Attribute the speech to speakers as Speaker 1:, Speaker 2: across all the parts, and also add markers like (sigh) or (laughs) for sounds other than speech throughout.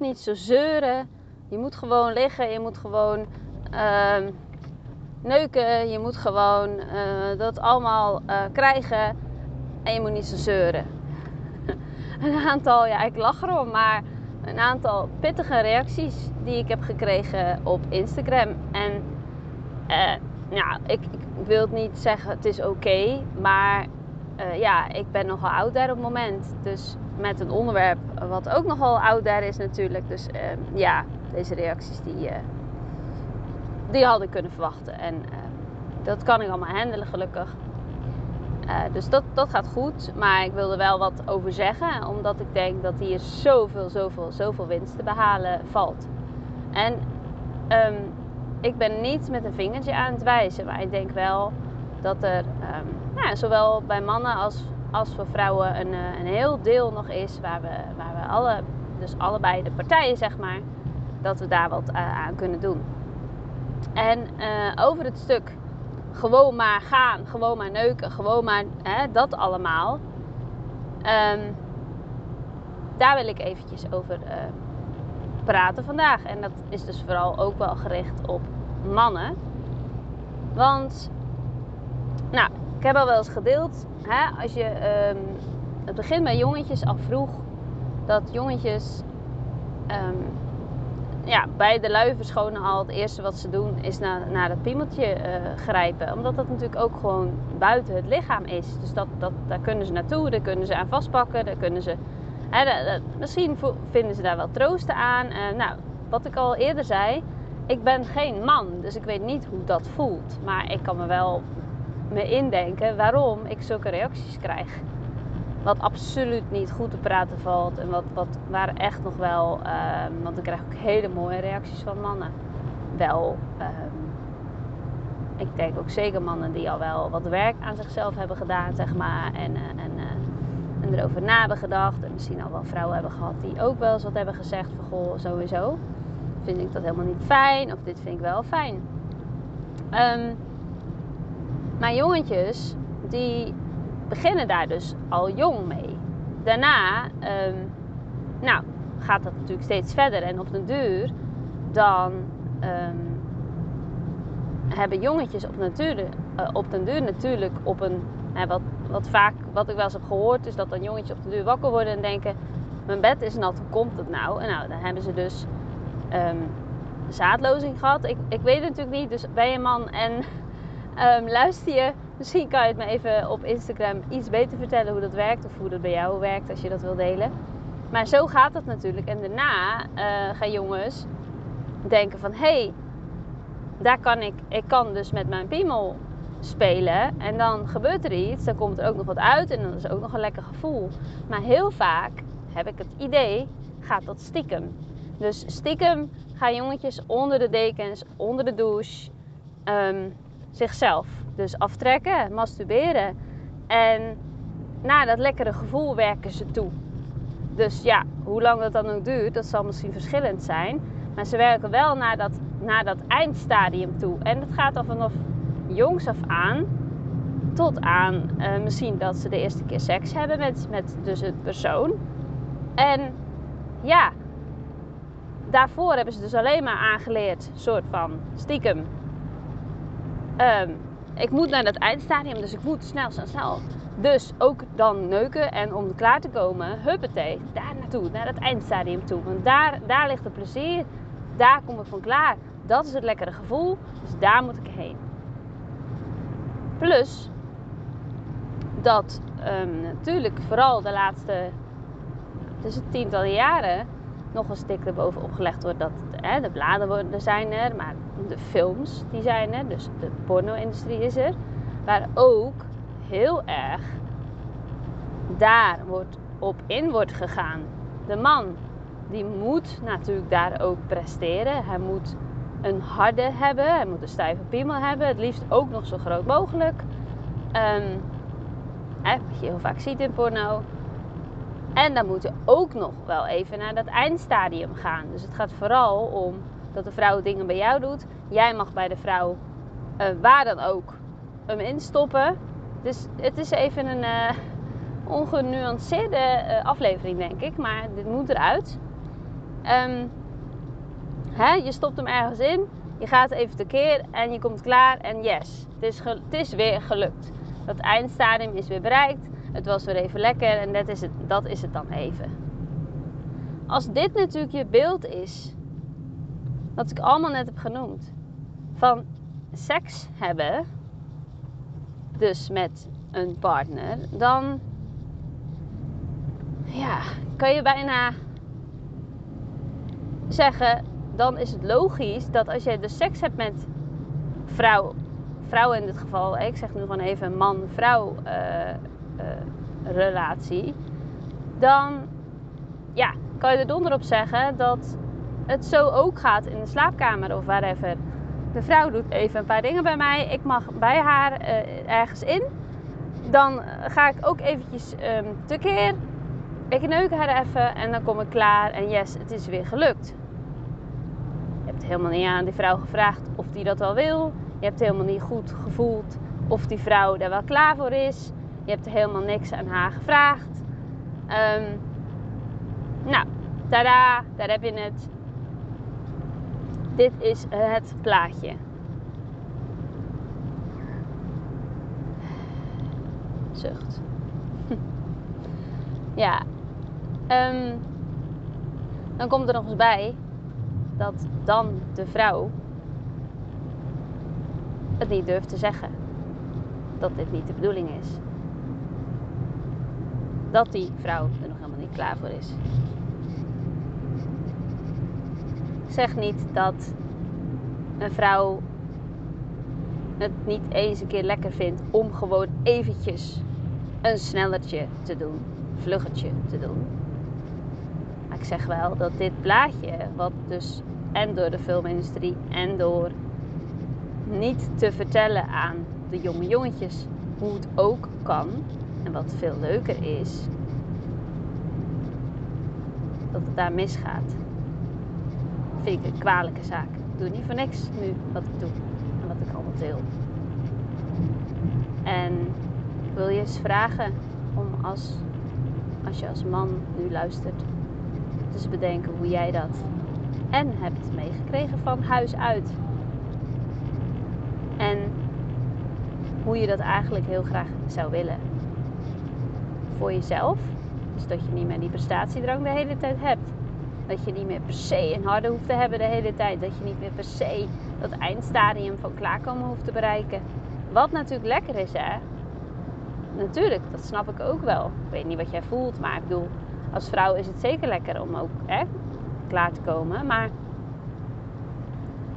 Speaker 1: niet zo zeuren. Je moet gewoon liggen. Je moet gewoon ehm, neuken. Je moet gewoon eh, dat allemaal eh, krijgen. En je moet niet zo zeuren. (laughs) een aantal, ja, ik lach erom, maar een aantal pittige reacties die ik heb gekregen op Instagram. En ja, ik, ik, wil niet zeggen, het is oké, maar ja, ik ben nogal oud daar op het moment. Dus met een onderwerp wat ook nogal oud daar is natuurlijk. Dus uh, ja, deze reacties die, die had ik kunnen verwachten. En dat kan ik allemaal handelen gelukkig. Uh, dus dat, dat gaat goed. Maar ik wil er wel wat over zeggen. Omdat ik denk dat hier zoveel, zoveel, zoveel winst te behalen valt. En um, ik ben niet met een vingertje aan het wijzen. Maar ik denk wel dat er nou, zowel bij mannen als, als voor vrouwen een, uh, een heel deel nog is. Waar we, waar we alle, dus allebei de partijen zeg maar. Dat we daar wat uh, aan kunnen doen. En over het stuk gewoon maar gaan, gewoon maar neuken, gewoon maar hè, dat allemaal. Um, daar wil ik eventjes over praten vandaag. En dat is dus vooral ook wel gericht op mannen. Want, nou, heb al wel eens gedeeld, hè, als je um, het begin bij jongetjes al vroeg, dat jongetjes um, ja, bij de lui verschonen al het eerste wat ze doen is naar, naar het piemeltje uh, grijpen. Omdat dat natuurlijk ook gewoon buiten het lichaam is. Dus dat, dat, daar kunnen ze naartoe, daar kunnen ze aan vastpakken, daar kunnen ze... Hè, dat, dat, misschien vinden ze daar wel troosten aan. Uh, nou, wat ik al eerder zei, ik ben geen man, dus ik weet niet hoe dat voelt. Maar ik kan me wel me indenken waarom ik zulke reacties krijg wat absoluut niet goed te praten valt. En wat, wat waar echt nog wel, um, want ik krijg ook hele mooie reacties van mannen. Wel, um, ik denk ook zeker mannen die al wel wat werk aan zichzelf hebben gedaan, zeg maar. En, uh, en, uh, en erover na hebben gedacht. En misschien al wel vrouwen hebben gehad die ook wel eens wat hebben gezegd van goh, sowieso. Vind ik dat helemaal niet fijn of dit vind ik wel fijn. Um, maar jongetjes die beginnen daar dus al jong mee. Daarna, um, nou, gaat dat natuurlijk steeds verder. En op den duur, dan um, hebben jongetjes op, natuur, uh, op den duur natuurlijk op een... Wat, wat vaak, wat ik wel eens heb gehoord, is dat dan jongetjes op den duur wakker worden en denken... Mijn bed is nat, hoe komt het nou? En nou, dan hebben ze dus um, zaadlozing gehad. Ik, ik weet het natuurlijk niet, dus ben je man en um, luister je Misschien kan je het me even op Instagram iets beter vertellen hoe dat werkt of hoe dat bij jou werkt als je dat wil delen. Maar zo gaat het natuurlijk. En daarna uh, gaan jongens denken van hé, hey, daar kan ik, ik kan dus met mijn piemel spelen. En dan gebeurt er iets, dan komt er ook nog wat uit en dan is ook nog een lekker gevoel. Maar heel vaak heb ik het idee, gaat dat stiekem. Dus stiekem gaan jongetjes onder de dekens, onder de douche, um, zichzelf dus aftrekken, masturberen. En naar dat lekkere gevoel werken ze toe. Dus ja, hoe lang dat dan ook duurt, dat zal misschien verschillend zijn. Maar ze werken wel naar dat, naar dat eindstadium toe. En dat gaat al vanaf jongs af aan tot aan uh, misschien dat ze de eerste keer seks hebben met, met dus het persoon. En ja, daarvoor hebben ze dus alleen maar aangeleerd, soort van stiekem. Um, ik moet naar dat eindstadium, dus ik moet snel, snel, snel. Dus ook dan neuken en om klaar te komen, huppatee, daar naartoe, naar dat eindstadium toe. Want daar, daar ligt het plezier, daar kom ik van klaar. Dat is het lekkere gevoel, dus daar moet ik heen. Plus dat um, natuurlijk vooral de laatste, tussen tientallen jaren, nog een stuk erbovenop gelegd wordt dat hè, de bladen zijn er, maar de films die zijn er, dus de porno-industrie is er, waar ook heel erg daar wordt op in wordt gegaan. De man die moet natuurlijk daar ook presteren. Hij moet een harde hebben, hij moet een stijve piemel hebben, het liefst ook nog zo groot mogelijk. Hè, wat je heel vaak ziet in porno. En dan moet je ook nog wel even naar dat eindstadium gaan. Dus het gaat vooral om dat de vrouw dingen bij jou doet. Jij mag bij de vrouw, uh, waar dan ook, hem instoppen. Dus het is even een uh, ongenuanceerde uh, aflevering, denk ik. Maar dit moet eruit. ehm, hè, je stopt hem ergens in, je gaat even tekeer en je komt klaar en yes, het is, het is weer gelukt. Dat eindstadium is weer bereikt, het was weer even lekker en dat is het, dat is het dan even. Als dit natuurlijk je beeld is, wat ik allemaal net heb genoemd, van seks hebben, dus met een partner, dan ja, kan je bijna zeggen, dan is het logisch dat als je dus seks hebt met vrouw, vrouw in dit geval, ik zeg nu gewoon even man-vrouw uh, uh, relatie, dan ja, kan je er donder op zeggen dat het zo ook gaat in de slaapkamer of whatever. De vrouw doet even een paar dingen bij mij, ik mag bij haar uh, ergens in. Dan ga ik ook eventjes um, tekeer ik neuk haar even en dan kom ik klaar en yes, het is weer gelukt. Je hebt helemaal niet aan die vrouw gevraagd of die dat wel wil. Je hebt helemaal niet goed gevoeld of die vrouw daar wel klaar voor is. Je hebt helemaal niks aan haar gevraagd. Um, nou, tada, daar heb je het. Dit is het plaatje. Zucht. (laughs) ja, Um, dan komt er nog eens bij dat dan de vrouw het niet durft te zeggen. Dat dit niet de bedoeling is. Dat die vrouw er nog helemaal niet klaar voor is. Zeg niet dat een vrouw het niet eens een keer lekker vindt om gewoon eventjes een snellertje te doen, vluggertje te doen ik zeg wel dat dit plaatje, wat dus en door de filmindustrie en door niet te vertellen aan de jonge jongetjes hoe het ook kan en wat veel leuker is, dat het daar misgaat. Vind ik een kwalijke zaak. Ik doe niet voor niks nu wat ik doe en wat ik allemaal deel. En ik wil je eens vragen om als, als je als man nu luistert, dus bedenken hoe jij dat en hebt meegekregen van huis uit. En hoe je dat eigenlijk heel graag zou willen. Voor jezelf. Dus dat je niet meer die prestatiedrang de hele tijd hebt. Dat je niet meer per se een harde hoeft te hebben de hele tijd. Dat je niet meer per se dat eindstadium van klaarkomen hoeft te bereiken. Wat natuurlijk lekker is, hè? Natuurlijk, dat snap ik ook wel. Ik weet niet wat jij voelt, maar ik bedoel, als vrouw is het zeker lekker om ook hè, klaar te komen. Maar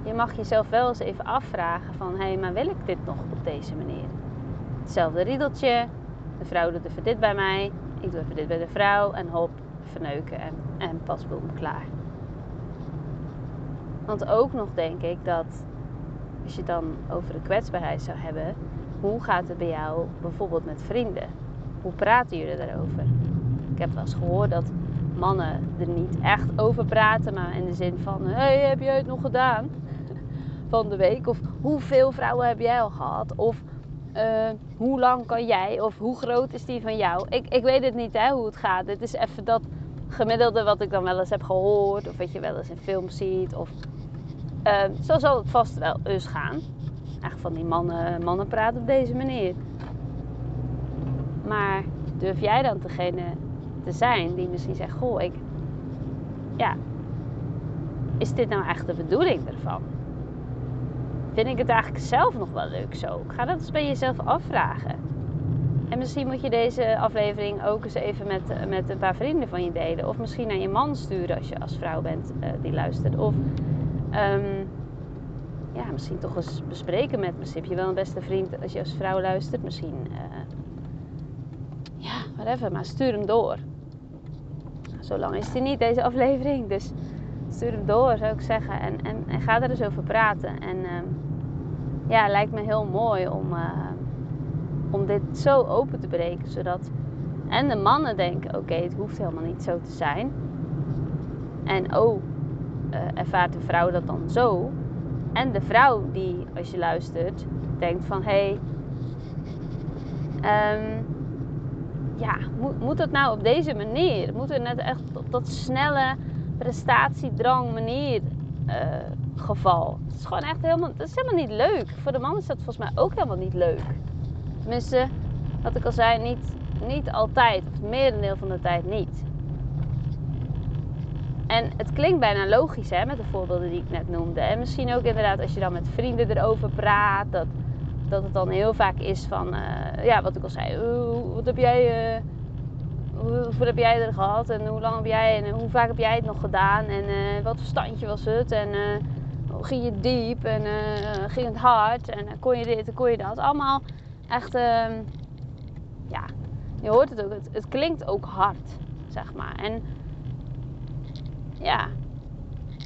Speaker 1: je mag jezelf wel eens even afvragen van... hé, hey, maar wil ik dit nog op deze manier? Hetzelfde riedeltje. De vrouw doet even dit bij mij. Ik doe even dit bij de vrouw. En hop, verneuken en, en pas boem, klaar. Want ook nog denk ik dat... als je dan over de kwetsbaarheid zou hebben... hoe gaat het bij jou bijvoorbeeld met vrienden? Hoe praten jullie daarover? Ik heb wel eens gehoord dat mannen er niet echt over praten, maar in de zin van: hey, heb jij het nog gedaan (laughs) van de week? Of hoeveel vrouwen heb jij al gehad? Of uh, hoe lang kan jij? Of hoe groot is die van jou? Ik, ik weet het niet hè, hoe het gaat. Het is even dat gemiddelde wat ik dan wel eens heb gehoord, of wat je wel eens in films ziet. Of, uh, zo zal het vast wel eens gaan. Eigenlijk van die mannen, mannen praten op deze manier. Maar durf jij dan degene te zijn die misschien zegt: Goh, ik. Ja, is dit nou echt de bedoeling ervan? Vind ik het eigenlijk zelf nog wel leuk zo? Ga dat eens bij jezelf afvragen. En misschien moet je deze aflevering ook eens even met, met een paar vrienden van je delen. Of misschien naar je man sturen als je als vrouw bent uh, die luistert. Of um, ja, misschien toch eens bespreken met. Misschien heb je wel een beste vriend als je als vrouw luistert. Misschien, uh, ja, whatever. Maar stuur hem door zo lang is die niet, deze aflevering. Dus stuur hem door, zou ik zeggen. En, en, en ga er eens over praten. En uh, ja, lijkt me heel mooi om, om dit zo open te breken. Zodat en de mannen denken, oké, het hoeft helemaal niet zo te zijn. En oh, uh, ervaart de vrouw dat dan zo. En de vrouw die, als je luistert, denkt van... Hé, hey, um, ja, moet, moet het nou op deze manier? Moet het net echt op dat snelle, prestatiedrang manier uh, geval. Het is gewoon echt helemaal, het is helemaal niet leuk. Voor de man is dat volgens mij ook helemaal niet leuk. Tenminste, wat ik al zei, niet, niet altijd. Of het merendeel van de tijd niet. En het klinkt bijna logisch hè, met de voorbeelden die ik net noemde. En misschien ook inderdaad als je dan met vrienden erover praat. Dat, dat het dan heel vaak is van, uh, ja, wat ik al zei. wat heb jij, uh, hoeveel heb jij er gehad? En hoe lang heb jij, en hoe vaak heb jij het nog gedaan? En uh, wat voor standje was het? En ging je diep? En ging het hard? En kon je dit en kon je dat? Allemaal echt, ehm, ja, je hoort het ook. Het, het klinkt ook hard, zeg maar. En ja,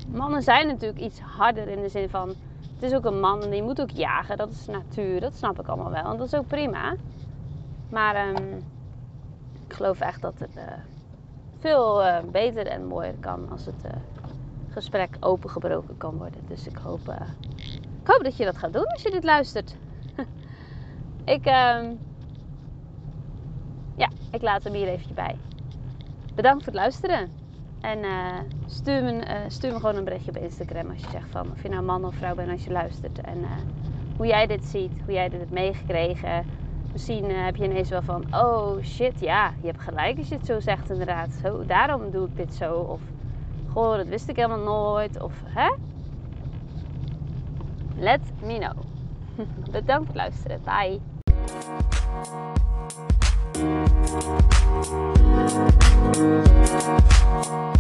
Speaker 1: mannen zijn natuurlijk iets harder in de zin van. Het is ook een man en die moet ook jagen. Dat is natuur. Dat snap ik allemaal wel. En dat is ook prima. Maar um, ik geloof echt dat het uh, veel uh, beter en mooier kan als het uh, gesprek opengebroken kan worden. Dus ik hoop, ik hoop dat je dat gaat doen als je dit luistert. Ik, um, ja, ik laat hem hier eventjes bij. Bedankt voor het luisteren. En uh, stuur, me, uh, stuur me gewoon een berichtje op Instagram als je zegt van of je nou man of vrouw bent als je luistert. En uh, hoe jij dit ziet, hoe jij dit hebt meegekregen. Misschien heb je ineens wel van, oh shit, ja, je hebt gelijk als je het zo zegt inderdaad. Zo, daarom doe ik dit zo. Of, goh, dat wist ik helemaal nooit. Of, hè? Let me know. (laughs) Bedankt voor het luisteren. Bye. Thank you.